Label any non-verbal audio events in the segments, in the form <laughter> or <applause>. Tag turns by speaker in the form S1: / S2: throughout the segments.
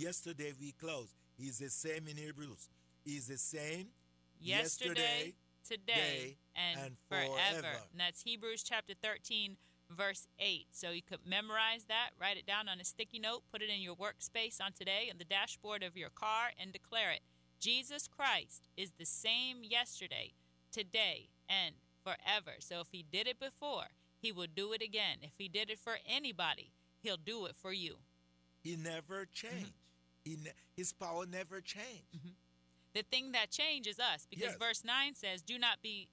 S1: yesterday we closed. He's the same in Hebrews. He's the same
S2: Yesterday, today,
S1: day,
S2: and,
S1: and
S2: forever.
S1: forever.
S2: And that's Hebrews chapter 13, verse 8. So you could memorize that, write it down on a sticky note, put it in your workspace on today on the dashboard of your car, and declare it. Jesus Christ is the same yesterday, today, and forever. So if he did it before, he will do it again. If he did it for anybody, he'll do it for you.
S1: He never mm-hmm. changed. He his power never changed. Mm-hmm.
S2: The thing that changes us, because
S1: Yes.
S2: verse 9 says, Do not be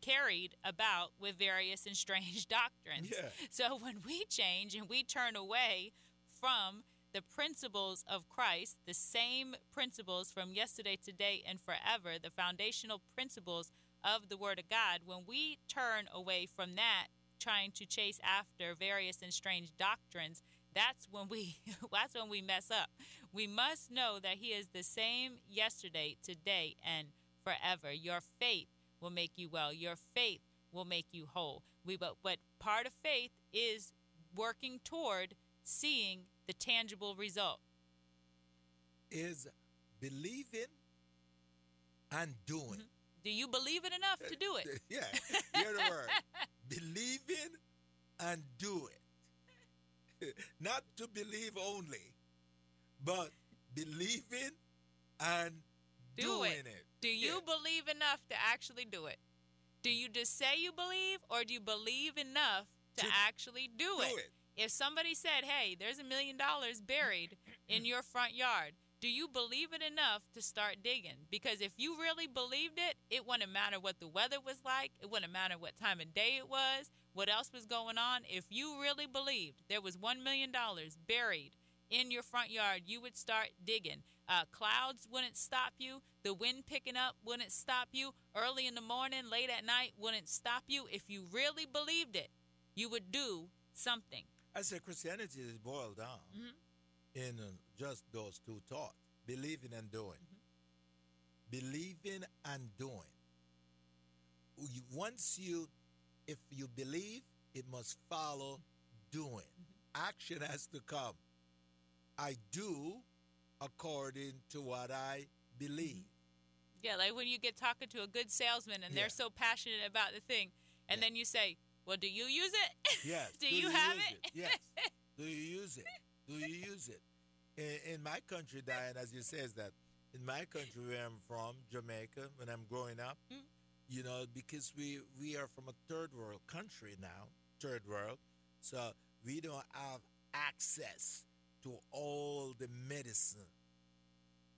S2: carried about with various and strange <laughs> doctrines.
S1: Yeah.
S2: So when we change and we turn away from the principles of Christ, the same principles from yesterday, today, and forever, the foundational principles of the Word of God, when we turn away from that, trying to chase after various and strange doctrines, that's when we <laughs> that's when we mess up. We must know that he is the same yesterday, today, and forever. Your faith will make you well. Your faith will make you whole. We but, but part of faith is working toward seeing the tangible result.
S1: Is believing and doing. Mm-hmm.
S2: Do you believe it enough to do it? <laughs>
S1: Yeah, hear the word. <laughs> Believing and do it. <laughs> Not to believe only, but believing and
S2: Do
S1: doing
S2: it.
S1: it.
S2: Do you
S1: Yeah.
S2: believe enough to actually do it? Do you just say you believe or do you believe enough to,
S1: To
S2: actually do,
S1: do
S2: it?
S1: it.
S2: If somebody said, "Hey, there's a million dollars buried in your front yard," do you believe it enough to start digging? Because if you really believed it, it wouldn't matter what the weather was like, it wouldn't matter what time of day it was, what else was going on. If you really believed there was 1 million dollars buried in your front yard, you would start digging. Uh, clouds wouldn't stop you. The wind picking up wouldn't stop you. Early in the morning, late at night wouldn't stop you. If you really believed it, you would do something.
S1: I said Christianity is boiled down
S2: Mhm.
S1: In just those two thoughts believing and doing. Mm-hmm. Believing and doing. Once you, if you believe, it must follow doing. Mm-hmm. Action has to come. I do according to what I believe. Mm-hmm.
S2: Yeah, like when you get talking to a good salesman and
S1: Yeah.
S2: they're so passionate about the thing, and
S1: Yeah.
S2: then you say, "Well, do you use it? <laughs>
S1: Yes.
S2: do, you, have
S1: use
S2: it?"
S1: Yes. <laughs> Do you use it? Do you use it? In, in my country, Diane, as you says that, in my country where I'm from, Jamaica, when I'm growing up,
S2: Mm.
S1: you know, because we we are from a third world country now, third world, so we don't have access to all the medicine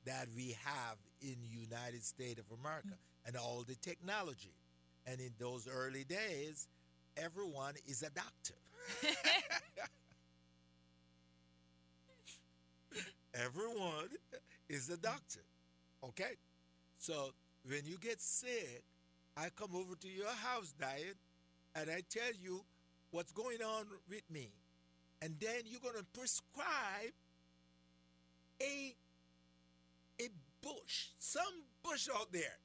S1: that we have in United States of America and all the technology. And in those early days, everyone is a doctor. <laughs> everyone is a doctor. Okay? So when you get sick, I come over to your house, Diane, and I tell you what's going on with me. And then you're going to prescribe a a bush, some bush out there.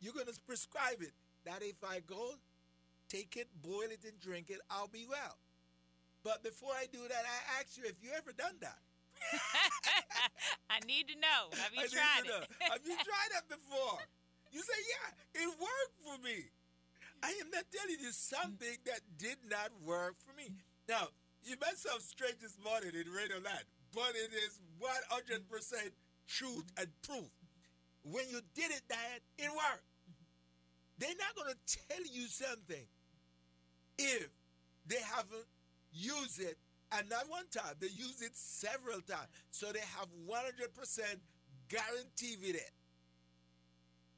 S1: You're going to prescribe it that if I go take it, boil it, and drink it, I'll be well. But before I do that, I ask you if you ever done that. <laughs>
S2: I need to know. Have you
S1: I
S2: tried it?
S1: Have you <laughs> tried that before? You say, yeah, it worked for me. I am not telling you something that did not work for me. Now, you met some strange this morning in Radio Land, but it is 100% truth and proof. When you did it, Diane, it worked. They're not going to tell you something if they haven't used it and not one time. They use it several times. So they have 100% guarantee with it.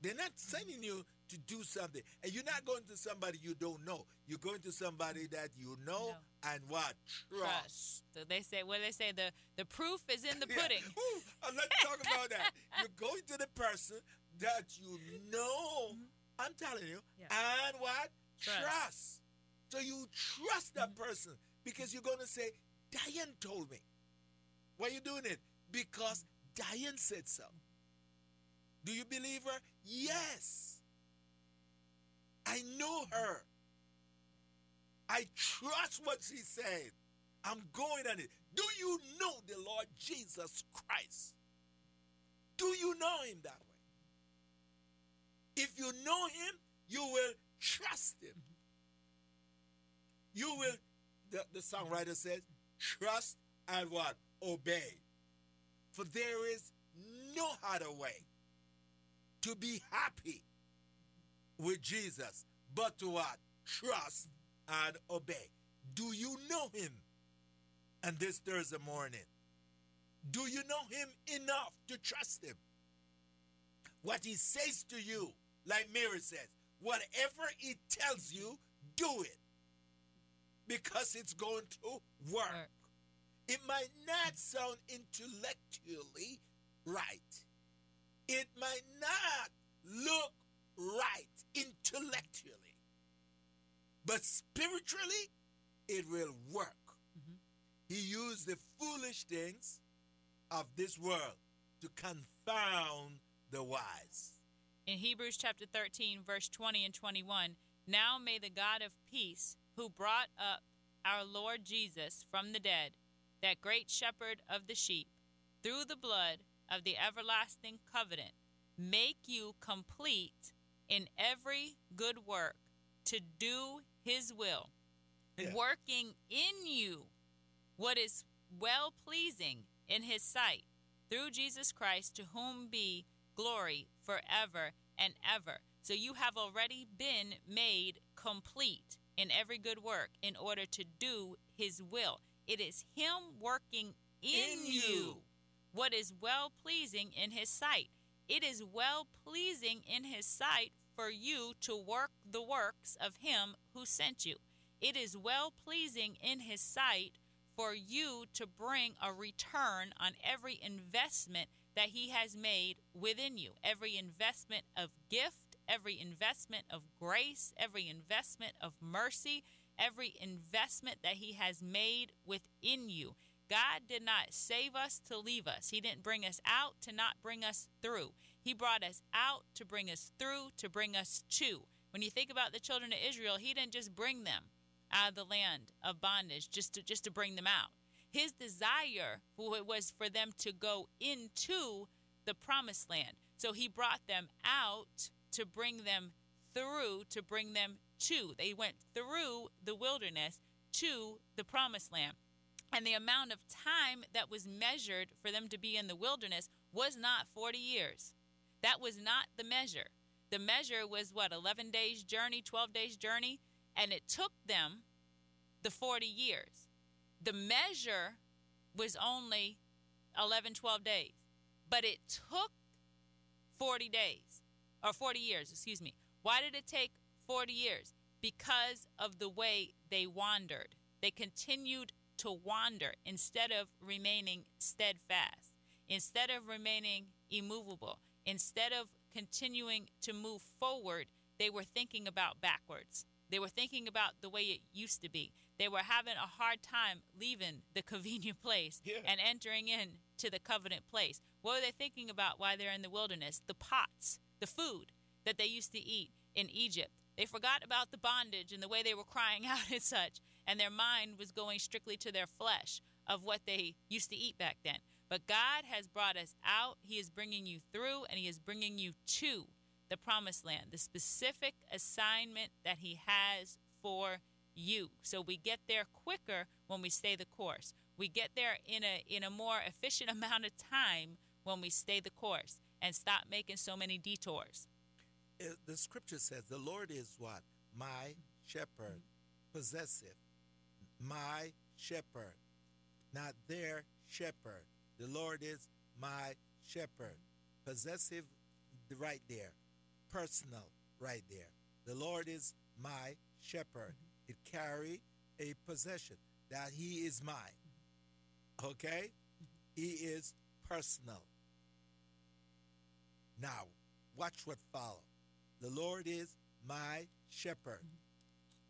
S1: They're not sending you to do something. And you're not going to somebody you don't know. You're going to somebody that you know
S2: No.
S1: and what? Trust.
S2: So they say, what they say? The the proof is in the <laughs>
S1: Yeah.
S2: pudding. <laughs>
S1: Ooh, I'm not talking about that. <laughs> You're going to the person that you know. Mm-hmm. I'm telling you.
S2: Yeah.
S1: And what?
S2: Trust.
S1: So you trust that mm-hmm. person because you're going to say, Diane told me. Why are you doing it? Because Diane said so. Do you believe her? Yes. I know her. I trust what she said. I'm going on it. Do you know the Lord Jesus Christ? Do you know him that way? If you know him, you will trust him. You will, the, the songwriter says, trust and what? Obey. For there is no other way to be happy with Jesus but to what? Trust and obey. Do you know him? And this Thursday morning, do you know him enough to trust him? What he says to you, like Mary says, whatever he tells you, do it. Because it's going to work. work. It might not sound intellectually right. It might not look right intellectually. But spiritually, it will work. Mm-hmm. He used the foolish things of this world to confound the wise.
S2: In Hebrews chapter 13, verse 20 and 21, now may the God of peace, who brought up our Lord Jesus from the dead, that great shepherd of the sheep, through the blood of the everlasting covenant, make you complete in every good work to do his will, yeah. working in you what is well pleasing in his sight, through Jesus Christ, to whom be glory forever and ever. So you have already been made complete in every good work in order to do his will. It is him working in, in you. you what is well pleasing in his sight. It is well pleasing in his sight for you to work the works of him who sent you. It is well pleasing in his sight for you to bring a return on every investment that he has made within you, every investment of gift, every investment of grace, every investment of mercy, every investment that he has made within you. God did not save us to leave us. He didn't bring us out to not bring us through. He brought us out to bring us through, to bring us to. When you think about the children of Israel, he didn't just bring them out of the land of bondage just to just to bring them out. His desire was for them to go into the promised land. So he brought them out to bring them through, to bring them to. They went through the wilderness to the promised land. And the amount of time that was measured for them to be in the wilderness was not 40 years. That was not the measure. The measure was what, 11 days journey, 12 days journey? And it took them the 40 years. The measure was only 11, 12 days, but it took 40 days or 40 years, excuse me. Why did it take 40 years? Because of the way they wandered. They continued to wander instead of remaining steadfast, instead of remaining immovable, instead of continuing to move forward, they were thinking about backwards. They were thinking about the way it used to be. They were having a hard time leaving the convenient <laughs> place yeah. and entering in to the covenant place. What were they thinking about while they're in the wilderness? The pots, the food that they used to eat in Egypt. They forgot about the bondage and the way they were crying <laughs> out and such, and their mind was going strictly to their flesh of what they used to eat back then. But God has brought us out. He is bringing you through and He is bringing you to the promised land, the specific assignment that He has for you. So we get there quicker when we stay the course. We get there in a in a more efficient <laughs> amount of time when we stay the course and stop making so many detours.
S1: The scripture says, "The Lord is what my shepherd, mm-hmm. possessive, my shepherd, not their shepherd." The Lord is my shepherd. Possessive right there. Personal right there. The Lord is my shepherd. Mm-hmm. It carry a possession that he is mine. Mm-hmm. Okay? He is personal. Now, watch what follows. The Lord is my shepherd.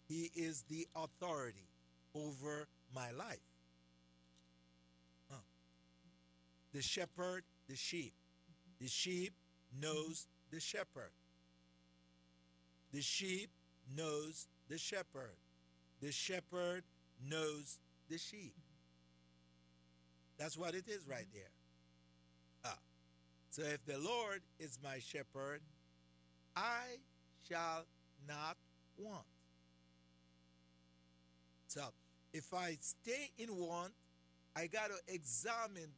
S1: He is the authority over my life. the shepherd the sheep. The sheep knows the shepherd. The sheep knows the shepherd. The shepherd knows the sheep. That's what it is right there. So if the Lord is my shepherd, I shall not want. So if I stay in want, I got to examine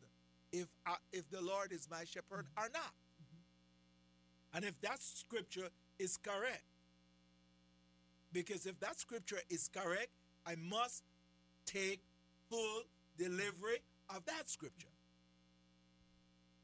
S1: if I, if the Lord is my shepherd or mm-hmm. not. And if that scripture is correct. Because if that scripture is correct, I must take full delivery of that scripture.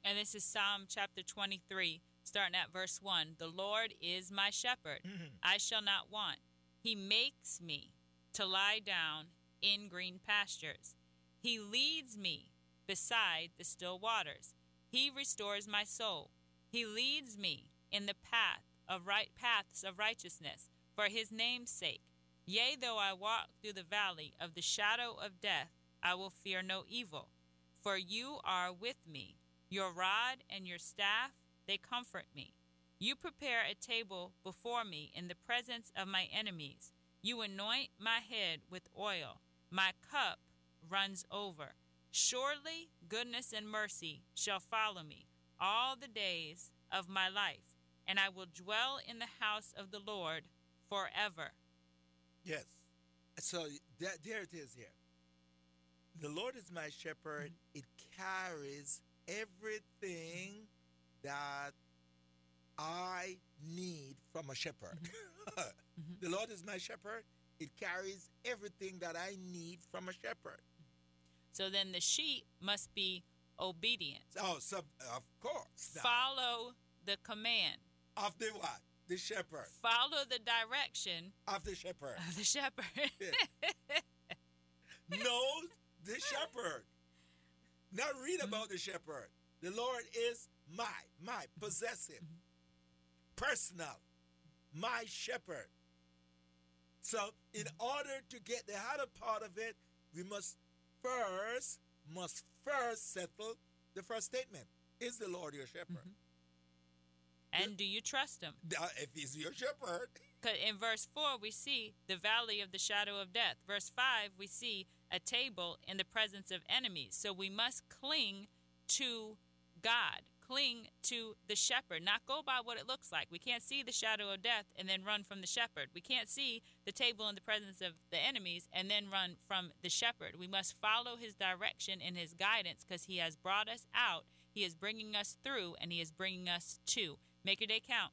S2: And this is Psalm chapter 23, starting at verse 1. The Lord is my shepherd, mm-hmm. I shall not want. He makes me to lie down in green pastures. He leads me beside the still waters. He restores my soul. He leads me in the path of right paths of righteousness for his name's sake. Yea, though I walk through the valley of the shadow of death, I will fear no evil, for you are with me. Your rod and your staff, they comfort me. You prepare a table before me in the presence of my enemies. You anoint my head with oil. My cup runs over. Surely goodness and mercy shall follow me all the days of my life, and I will dwell in the house of the Lord forever.
S1: Yes. So that, there it is here. The Lord is my shepherd. Mm-hmm. It carries everything that I need from a shepherd. Mm-hmm. <laughs> the Lord is my shepherd. It carries everything that I need from a shepherd.
S2: So then the sheep must be obedient.
S1: Oh, so, of course. Now,
S2: Follow the command.
S1: of the what? The shepherd.
S2: Follow the direction
S1: Of the shepherd.
S2: of the shepherd. <laughs>
S1: knows the shepherd. Now read mm-hmm. about the shepherd. The Lord is my, my, possessive, mm-hmm. personal, my shepherd. So, in mm-hmm. order to get the other part of it, we must first, must first settle the first statement. Is the Lord your shepherd?
S2: and do you trust him?
S1: Uh, If he's your shepherd,
S2: 'Cause in verse 4, we see the valley of the shadow of death. Verse 5, we see a table in the presence of enemies. So we must cling to God, cling to the shepherd, not go by what it looks like. We can't see the shadow of death and then run from the shepherd. We can't see the table in the presence of the enemies and then run from the shepherd. We must follow his direction and his guidance because he has brought us out, he is bringing us through, and he is bringing us to. Make your day count.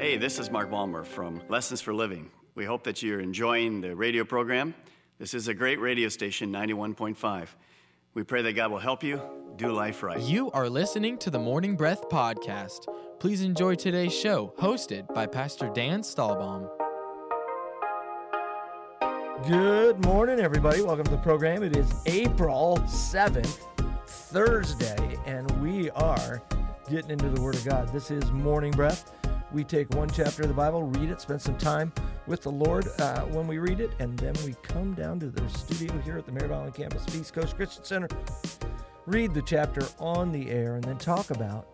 S3: Hey, this is Mark Balmer from Lessons for Living. We hope that you're enjoying the radio program. This is a great radio station, 91.5. We pray that God will help you do life right.
S4: You are listening to the Morning Breath Podcast. Please enjoy today's show, hosted by Pastor Dan Stahlbaum.
S5: Good morning, everybody. Welcome to the program. It is April 7th, Thursday, and we are getting into the Word of God. This is Morning Breath. We take one chapter of the Bible, read it, spend some time with the Lord uh, when we read it, and then we come down to the studio here at the Merritt Island campus of East Coast Christian Center, read the chapter on the air, and then talk about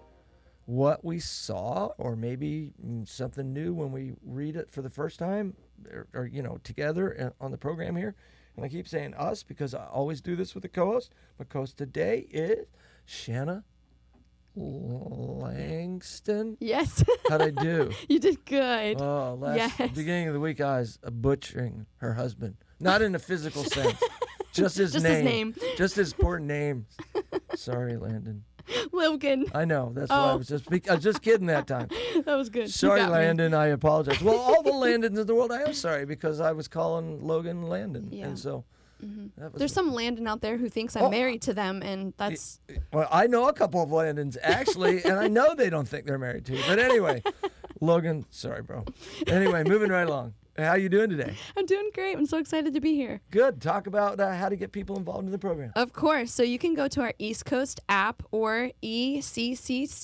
S5: what we saw or maybe something new when we read it for the first time or, or you know together uh, on the program here. And i keep saying us because i always do this with the co-host. My co-host today is shanna langston
S6: Yes. <laughs>
S5: how'd i do
S6: you did good.
S5: oh last
S6: Yes.
S5: beginning of the week i was butchering her husband not in a physical sense <laughs> just his
S6: Just
S5: name
S6: his name.
S5: just his poor <laughs> name sorry landon
S6: Logan.
S5: i know that's why i
S6: Oh.
S5: was just I was just kidding that time
S6: That was good.
S5: Sorry,
S6: got me.
S5: Landon. I apologize. Well, all the Landons in the world, I am sorry because I was calling Logan Landon,
S6: Yeah.
S5: and so was.
S6: There's some Landon out there who thinks I'm
S5: Oh,
S6: married to them, and that's
S5: well, I know a couple of Landons actually, <laughs> and I know they don't think they're married to you. But anyway, <laughs> Logan, sorry, bro. Anyway, moving right along. How you doing today?
S6: I'm doing great. I'm so excited to be here.
S5: Good. Talk about uh, how to get people involved in the program.
S6: Of course. So you can go to our East Coast app or E ECCC